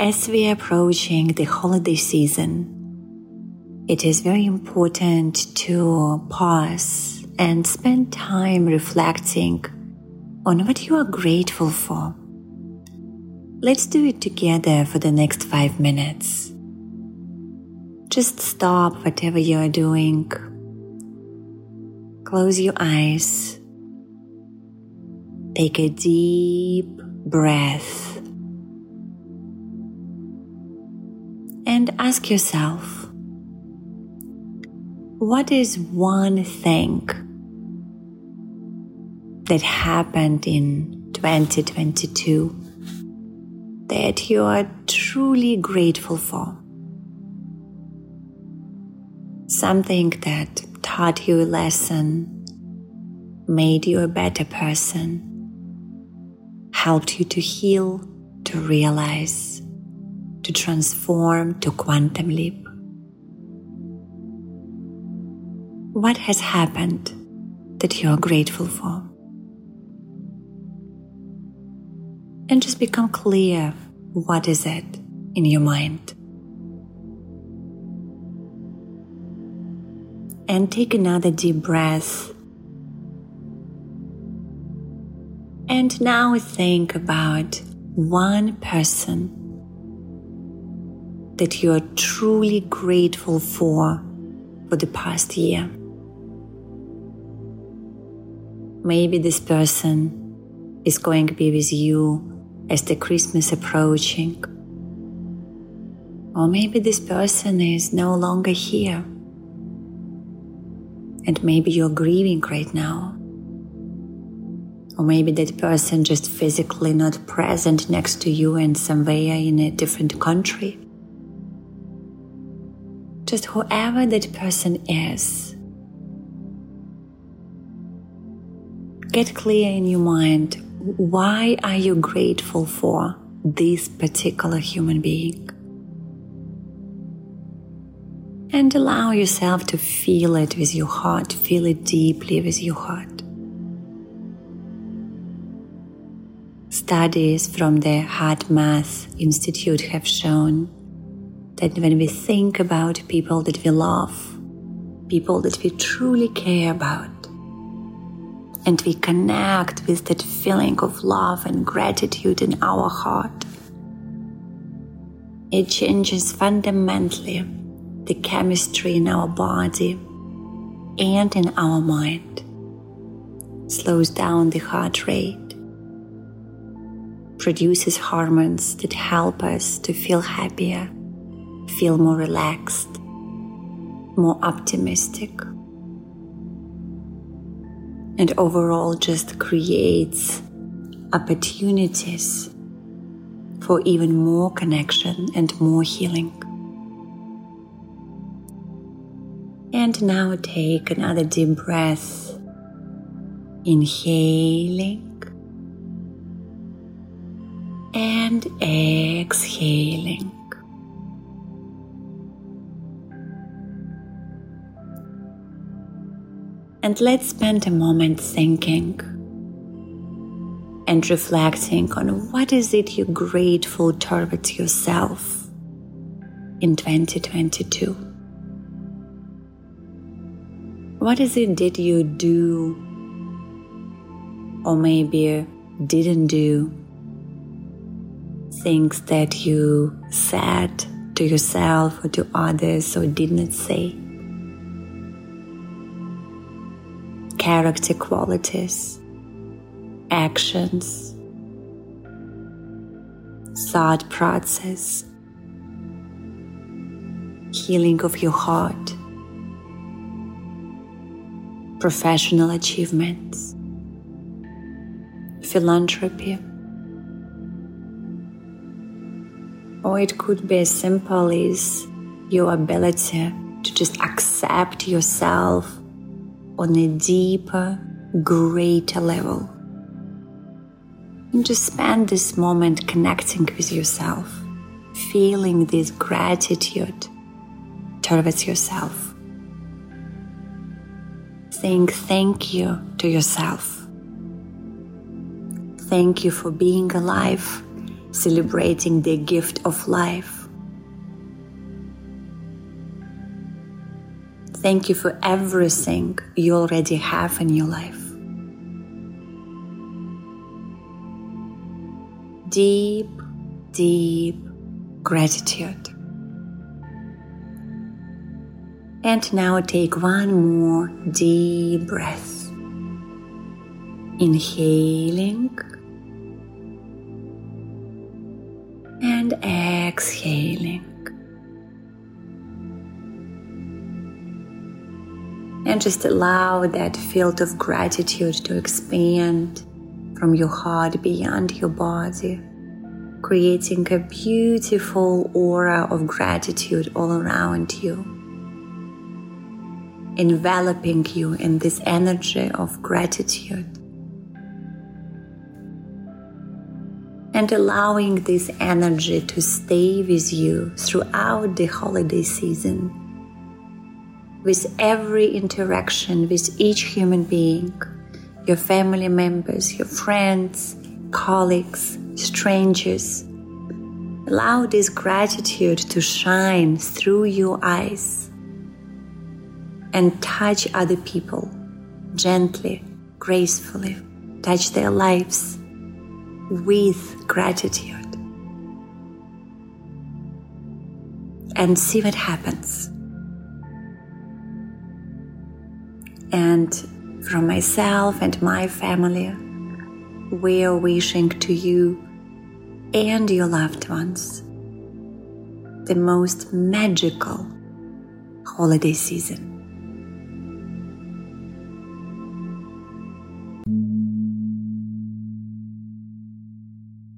as we are approaching the holiday season, it is very important to pause and spend time reflecting on what you are grateful for. Let's do it together for the next five minutes. Just stop whatever you are doing. Close your eyes. Take a deep breath. And ask yourself what is one thing that happened in 2022 that you are truly grateful for? Something that taught you a lesson, made you a better person, helped you to heal, to realize, to transform, to quantum leap. What has happened that you are grateful for? And just become clear what is it in your mind. And take another deep breath. And now think about one person that you are truly grateful for for the past year. Maybe this person is going to be with you as the Christmas approaching. Or maybe this person is no longer here. And maybe you're grieving right now. Or maybe that person just physically not present next to you and somewhere in a different country. Just whoever that person is. Get clear in your mind why are you grateful for this particular human being? And allow yourself to feel it with your heart, feel it deeply with your heart. Studies from the HeartMath Institute have shown that when we think about people that we love, people that we truly care about, and we connect with that feeling of love and gratitude in our heart. It changes fundamentally the chemistry in our body and in our mind, slows down the heart rate, produces hormones that help us to feel happier, feel more relaxed, more optimistic and overall just creates opportunities for even more connection and more healing. And now take another deep breath, inhaling and exhaling. And let's spend a moment thinking and reflecting on what is it you're grateful towards yourself in 2022. What is it that you do or maybe didn't do? Things that you said to yourself or to others or did not say. Character qualities, actions, thought process, healing of your heart, professional achievements, philanthropy. Or it could be as simple as your ability to just accept yourself on a deeper, greater level. And just spend this moment connecting with yourself, feeling this gratitude towards yourself. Saying thank you to yourself. Thank you for being alive. celebrating the gift of life. Thank you for everything you already have in your life. Deep, deep gratitude. And now take one more deep breath. Inhaling and exhaling. And just allow that field of gratitude to expand from your heart beyond your body, creating a beautiful aura of gratitude all around you, enveloping you in this energy of gratitude. and allowing this energy to stay with you throughout the holiday season. With every interaction with each human being, your family members, your friends, colleagues, strangers, allow this gratitude to shine through your eyes and touch other people gently, gracefully, touch their lives with gratitude and see what happens. And from myself and my family, we are wishing to you and your loved ones the most magical holiday season.